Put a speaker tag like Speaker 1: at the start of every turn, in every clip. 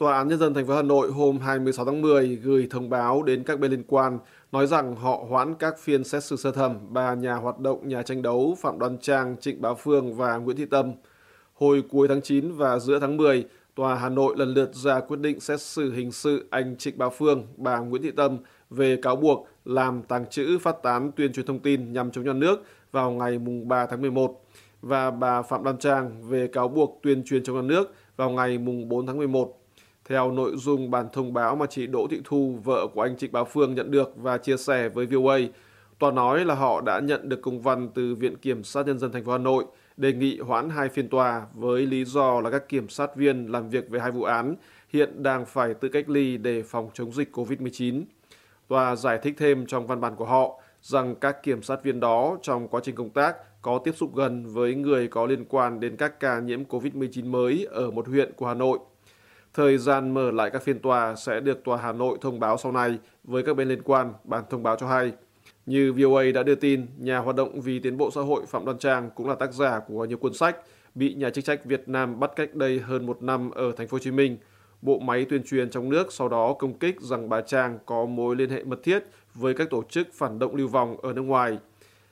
Speaker 1: Tòa án Nhân dân thành phố Hà Nội hôm 26 tháng 10 gửi thông báo đến các bên liên quan nói rằng họ hoãn các phiên xét xử sơ thẩm ba nhà hoạt động nhà tranh đấu Phạm Đoan Trang, Trịnh Bá Phương và Nguyễn Thị Tâm. Hồi cuối tháng 9 và giữa tháng 10, Tòa Hà Nội lần lượt ra quyết định xét xử hình sự anh Trịnh Bá Phương, bà Nguyễn Thị Tâm về cáo buộc làm tàng trữ phát tán tuyên truyền thông tin nhằm chống nhà nước vào ngày 3 tháng 11 và bà Phạm Đoan Trang về cáo buộc tuyên truyền chống nhà nước vào ngày 4 tháng 11. Theo nội dung bản thông báo mà chị Đỗ Thị Thu, vợ của anh Trịnh Bá Phương nhận được và chia sẻ với VOA, tòa nói là họ đã nhận được công văn từ Viện Kiểm sát Nhân dân thành phố Hà Nội đề nghị hoãn hai phiên tòa với lý do là các kiểm sát viên làm việc về hai vụ án hiện đang phải tự cách ly để phòng chống dịch COVID-19. Tòa giải thích thêm trong văn bản của họ rằng các kiểm sát viên đó trong quá trình công tác có tiếp xúc gần với người có liên quan đến các ca nhiễm COVID-19 mới ở một huyện của Hà Nội. Thời gian mở lại các phiên tòa sẽ được Tòa Hà Nội thông báo sau này với các bên liên quan, bản thông báo cho hay. Như VOA đã đưa tin, nhà hoạt động vì tiến bộ xã hội Phạm Đoan Trang cũng là tác giả của nhiều cuốn sách bị nhà chức trách Việt Nam bắt cách đây hơn một năm ở thành phố Hồ Chí Minh. Bộ máy tuyên truyền trong nước sau đó công kích rằng bà Trang có mối liên hệ mật thiết với các tổ chức phản động lưu vong ở nước ngoài.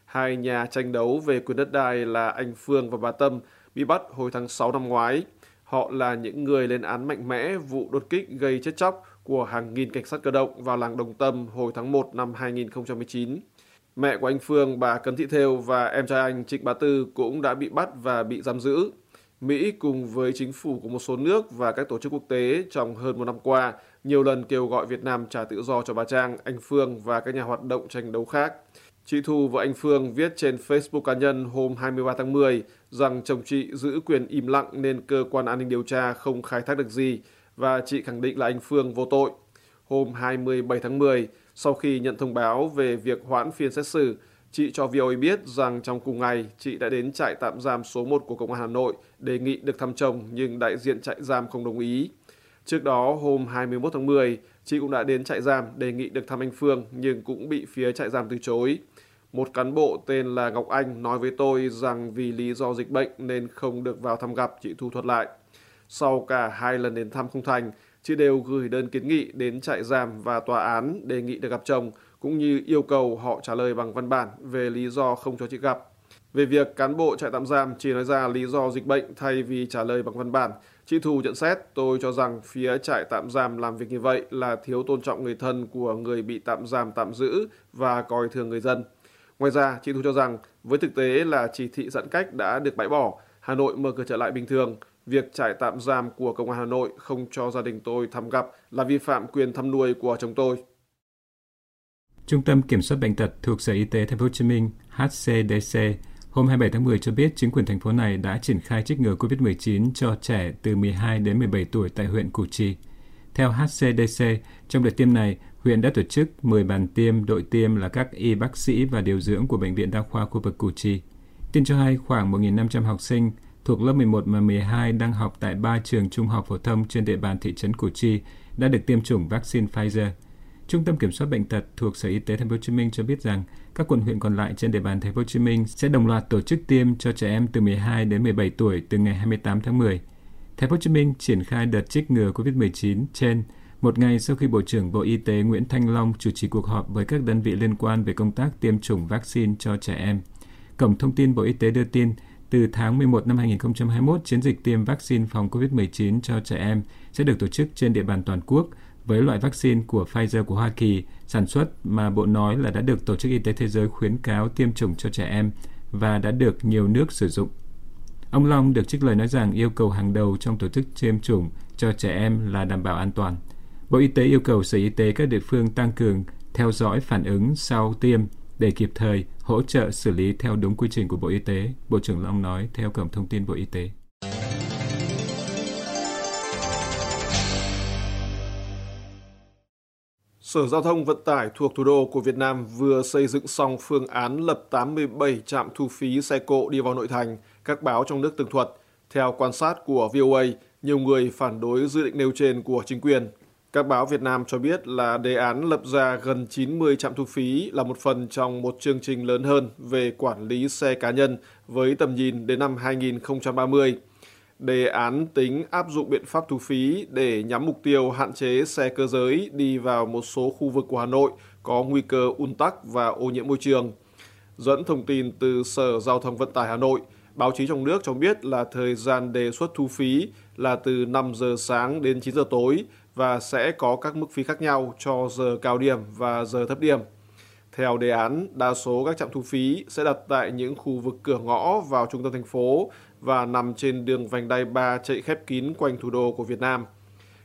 Speaker 1: Hai nhà tranh đấu về quyền đất đai là anh Phương và bà Tâm bị bắt hồi tháng 6 năm ngoái. Họ là những người lên án mạnh mẽ vụ đột kích gây chết chóc của hàng nghìn cảnh sát cơ động vào làng Đồng Tâm hồi tháng 1 năm 2019. Mẹ của anh Phương, bà Cấn Thị Thêu và em trai anh Trịnh Bá Tư cũng đã bị bắt và bị giam giữ. Mỹ cùng với chính phủ của một số nước và các tổ chức quốc tế trong hơn một năm qua nhiều lần kêu gọi Việt Nam trả tự do cho bà Trang, anh Phương và các nhà hoạt động tranh đấu khác. Chị Thu và anh Phương viết trên Facebook cá nhân hôm 23 tháng 10 rằng chồng chị giữ quyền im lặng nên cơ quan an ninh điều tra không khai thác được gì và chị khẳng định là anh Phương vô tội. Hôm 27 tháng 10, sau khi nhận thông báo về việc hoãn phiên xét xử, chị cho VOA biết rằng trong cùng ngày chị đã đến trại tạm giam số 1 của Công an Hà Nội đề nghị được thăm chồng nhưng đại diện trại giam không đồng ý. Trước đó, hôm 21 tháng 10, chị cũng đã đến trại giam đề nghị được thăm anh Phương nhưng cũng bị phía trại giam từ chối. Một cán bộ tên là Ngọc Anh nói với tôi rằng vì lý do dịch bệnh nên không được vào thăm gặp, chị Thu thuật lại. Sau cả hai lần đến thăm không thành, chị đều gửi đơn kiến nghị đến trại giam và tòa án đề nghị được gặp chồng, cũng như yêu cầu họ trả lời bằng văn bản về lý do không cho chị gặp. Về việc cán bộ trại tạm giam chỉ nói ra lý do dịch bệnh thay vì trả lời bằng văn bản, chị Thu nhận xét tôi cho rằng phía trại tạm giam làm việc như vậy là thiếu tôn trọng người thân của người bị tạm giam tạm giữ và coi thường người dân. Ngoài ra, chị Thu cho rằng với thực tế là chỉ thị giãn cách đã được bãi bỏ, Hà Nội mở cửa trở lại bình thường, việc trại tạm giam của Công an Hà Nội không cho gia đình tôi thăm gặp là vi phạm quyền thăm nuôi của chồng tôi.
Speaker 2: Trung tâm Kiểm soát bệnh tật thuộc Sở Y tế Thành phố Hồ Chí Minh HCDC hôm 27 tháng 10 cho biết chính quyền thành phố này đã triển khai trích ngừa COVID-19 cho trẻ từ 12 đến 17 tuổi tại huyện Củ Chi. Theo HCDC, trong đợt tiêm này, huyện đã tổ chức 10 bàn tiêm, đội tiêm là các y bác sĩ và điều dưỡng của Bệnh viện Đa khoa khu vực Củ Chi. Tin cho hay khoảng 1.500 học sinh thuộc lớp 11 và 12 đang học tại 3 trường trung học phổ thông trên địa bàn thị trấn Củ Chi đã được tiêm chủng vaccine Pfizer. Trung tâm Kiểm soát bệnh tật thuộc Sở Y tế Thành phố Hồ Chí Minh cho biết rằng các quận huyện còn lại trên địa bàn Thành phố Hồ Chí Minh sẽ đồng loạt tổ chức tiêm cho trẻ em từ 12 đến 17 tuổi từ ngày 28 tháng 10. Thành phố Hồ Chí Minh triển khai đợt trích ngừa COVID-19 trên một ngày sau khi Bộ trưởng Bộ Y tế Nguyễn Thanh Long chủ trì cuộc họp với các đơn vị liên quan về công tác tiêm chủng vaccine cho trẻ em. Cổng thông tin Bộ Y tế đưa tin, từ tháng 11 năm 2021, chiến dịch tiêm vaccine phòng COVID-19 cho trẻ em sẽ được tổ chức trên địa bàn toàn quốc với loại vaccine của Pfizer của Hoa Kỳ sản xuất mà Bộ nói là đã được Tổ chức Y tế Thế giới khuyến cáo tiêm chủng cho trẻ em và đã được nhiều nước sử dụng. Ông Long được trích lời nói rằng yêu cầu hàng đầu trong tổ chức tiêm chủng cho trẻ em là đảm bảo an toàn. Bộ Y tế yêu cầu Sở Y tế các địa phương tăng cường theo dõi phản ứng sau tiêm để kịp thời hỗ trợ xử lý theo đúng quy trình của Bộ Y tế, Bộ trưởng Long nói theo cổng thông tin Bộ Y tế.
Speaker 1: Sở Giao thông Vận tải thuộc thủ đô của Việt Nam vừa xây dựng xong phương án lập 87 trạm thu phí xe cộ đi vào nội thành, các báo trong nước tường thuật. Theo quan sát của VOA, nhiều người phản đối dự định nêu trên của chính quyền. Các báo Việt Nam cho biết là đề án lập ra gần 90 trạm thu phí là một phần trong một chương trình lớn hơn về quản lý xe cá nhân với tầm nhìn đến năm 2030. đề án tính áp dụng biện pháp thu phí để nhắm mục tiêu hạn chế xe cơ giới đi vào một số khu vực của Hà Nội có nguy cơ un tắc và ô nhiễm môi trường. Dẫn thông tin từ Sở Giao thông Vận tải Hà Nội, báo chí trong nước cho biết là thời gian đề xuất thu phí là từ 5 giờ sáng đến 9 giờ tối và sẽ có các mức phí khác nhau cho giờ cao điểm và giờ thấp điểm. Theo đề án, đa số các trạm thu phí sẽ đặt tại những khu vực cửa ngõ vào trung tâm thành phố và nằm trên đường vành đai 3 chạy khép kín quanh thủ đô của Việt Nam.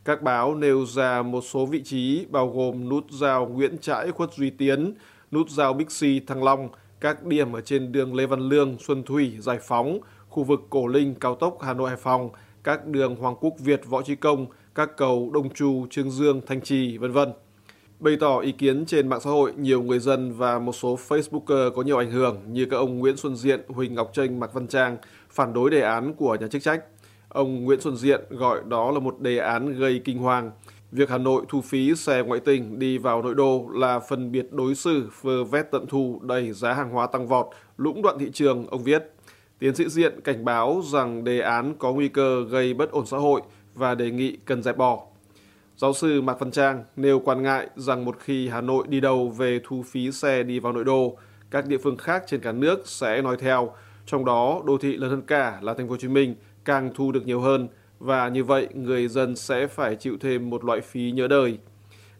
Speaker 1: Các báo nêu ra một số vị trí bao gồm nút giao Nguyễn Trãi Khuất Duy Tiến, nút giao Bixi Thăng Long, các điểm ở trên đường Lê Văn Lương, Xuân Thủy, Giải Phóng, khu vực Cổ Linh, cao tốc Hà Nội Hải Phòng, các đường Hoàng Quốc Việt, Võ Trí Công, các cầu Đông Trù, Trương Dương, Thanh Trì, vân vân. Bày tỏ ý kiến trên mạng xã hội, nhiều người dân và một số Facebooker có nhiều ảnh hưởng như các ông Nguyễn Xuân Diện, Huỳnh Ngọc Tranh, Mạc Văn Trang phản đối đề án của nhà chức trách. Ông Nguyễn Xuân Diện gọi đó là một đề án gây kinh hoàng. Việc Hà Nội thu phí xe ngoại tỉnh đi vào nội đô là phân biệt đối xử, vơ vét tận thu đẩy giá hàng hóa tăng vọt, lũng đoạn thị trường, ông viết. Tiến sĩ Diện cảnh báo rằng đề án có nguy cơ gây bất ổn xã hội và đề nghị cần dẹp bỏ. Giáo sư Mạc Văn Trang nêu quan ngại rằng một khi Hà Nội đi đầu về thu phí xe đi vào nội đô, các địa phương khác trên cả nước sẽ nói theo, trong đó đô thị lớn hơn cả là thành phố Hồ Chí Minh càng thu được nhiều hơn và như vậy người dân sẽ phải chịu thêm một loại phí nhớ đời.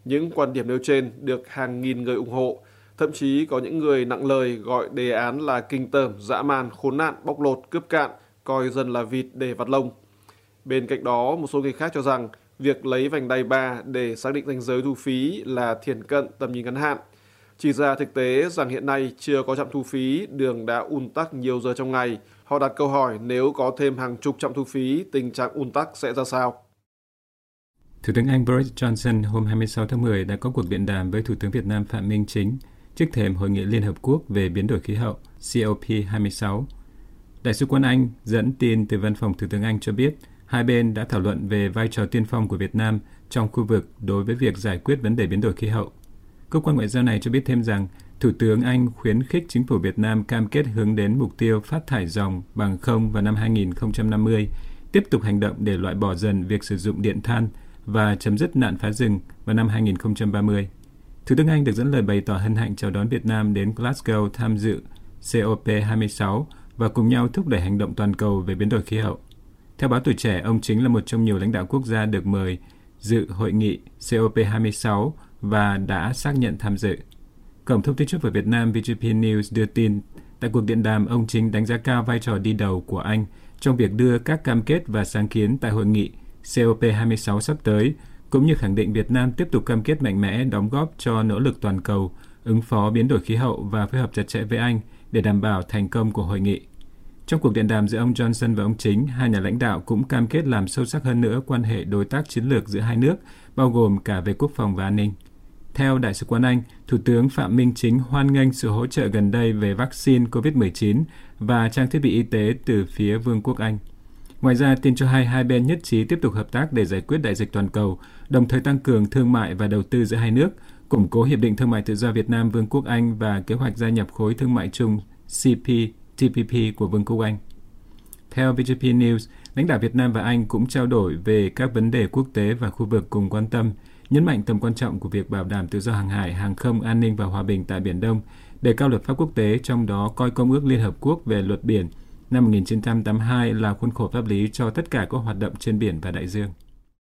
Speaker 1: Những quan điểm nêu trên được hàng nghìn người ủng hộ, thậm chí có những người nặng lời gọi đề án là kinh tởm, dã man, khốn nạn, bóc lột, cướp cạn, coi dân là vịt để vặt lông. Bên cạnh đó, một số người khác cho rằng việc lấy vành đai 3 để xác định ranh giới thu phí là thiển cận tầm nhìn ngắn hạn. Chỉ ra thực tế rằng hiện nay chưa có trạm thu phí, đường đã ùn tắc nhiều giờ trong ngày. Họ đặt câu hỏi nếu có thêm hàng chục trạm thu phí, tình trạng ùn tắc sẽ ra sao?
Speaker 2: Thủ tướng Anh Boris Johnson hôm 26 tháng 10 đã có cuộc điện đàm với Thủ tướng Việt Nam Phạm Minh Chính trước thềm Hội nghị Liên Hợp Quốc về biến đổi khí hậu COP26. Đại sứ quân Anh dẫn tin từ văn phòng Thủ tướng Anh cho biết – Hai bên đã thảo luận về vai trò tiên phong của Việt Nam trong khu vực đối với việc giải quyết vấn đề biến đổi khí hậu. Cơ quan ngoại giao này cho biết thêm rằng Thủ tướng Anh khuyến khích chính phủ Việt Nam cam kết hướng đến mục tiêu phát thải dòng bằng không vào năm 2050, tiếp tục hành động để loại bỏ dần việc sử dụng điện than và chấm dứt nạn phá rừng vào năm 2030. Thủ tướng Anh được dẫn lời bày tỏ hân hạnh chào đón Việt Nam đến Glasgow tham dự COP26 và cùng nhau thúc đẩy hành động toàn cầu về biến đổi khí hậu. Theo báo Tuổi Trẻ, ông chính là một trong nhiều lãnh đạo quốc gia được mời dự hội nghị COP26 và đã xác nhận tham dự. Cổng thông tin trước với Việt Nam VGP News đưa tin tại cuộc điện đàm ông chính đánh giá cao vai trò đi đầu của Anh trong việc đưa các cam kết và sáng kiến tại hội nghị COP26 sắp tới, cũng như khẳng định Việt Nam tiếp tục cam kết mạnh mẽ đóng góp cho nỗ lực toàn cầu ứng phó biến đổi khí hậu và phối hợp chặt chẽ với Anh để đảm bảo thành công của hội nghị. Trong cuộc điện đàm giữa ông Johnson và ông Chính, hai nhà lãnh đạo cũng cam kết làm sâu sắc hơn nữa quan hệ đối tác chiến lược giữa hai nước, bao gồm cả về quốc phòng và an ninh. Theo Đại sứ quán Anh, Thủ tướng Phạm Minh Chính hoan nghênh sự hỗ trợ gần đây về vaccine COVID-19 và trang thiết bị y tế từ phía Vương quốc Anh. Ngoài ra, tin cho hay hai bên nhất trí tiếp tục hợp tác để giải quyết đại dịch toàn cầu, đồng thời tăng cường thương mại và đầu tư giữa hai nước, củng cố Hiệp định Thương mại Tự do Việt Nam Vương quốc Anh và kế hoạch gia nhập khối thương mại chung CPTPP. TPP của Vương quốc Anh. Theo VGP News, lãnh đạo Việt Nam và Anh cũng trao đổi về các vấn đề quốc tế và khu vực cùng quan tâm, nhấn mạnh tầm quan trọng của việc bảo đảm tự do hàng hải, hàng không, an ninh và hòa bình tại Biển Đông, đề cao luật pháp quốc tế, trong đó coi Công ước Liên Hợp Quốc về luật biển năm 1982 là khuôn khổ pháp lý cho tất cả các hoạt động trên biển và đại dương.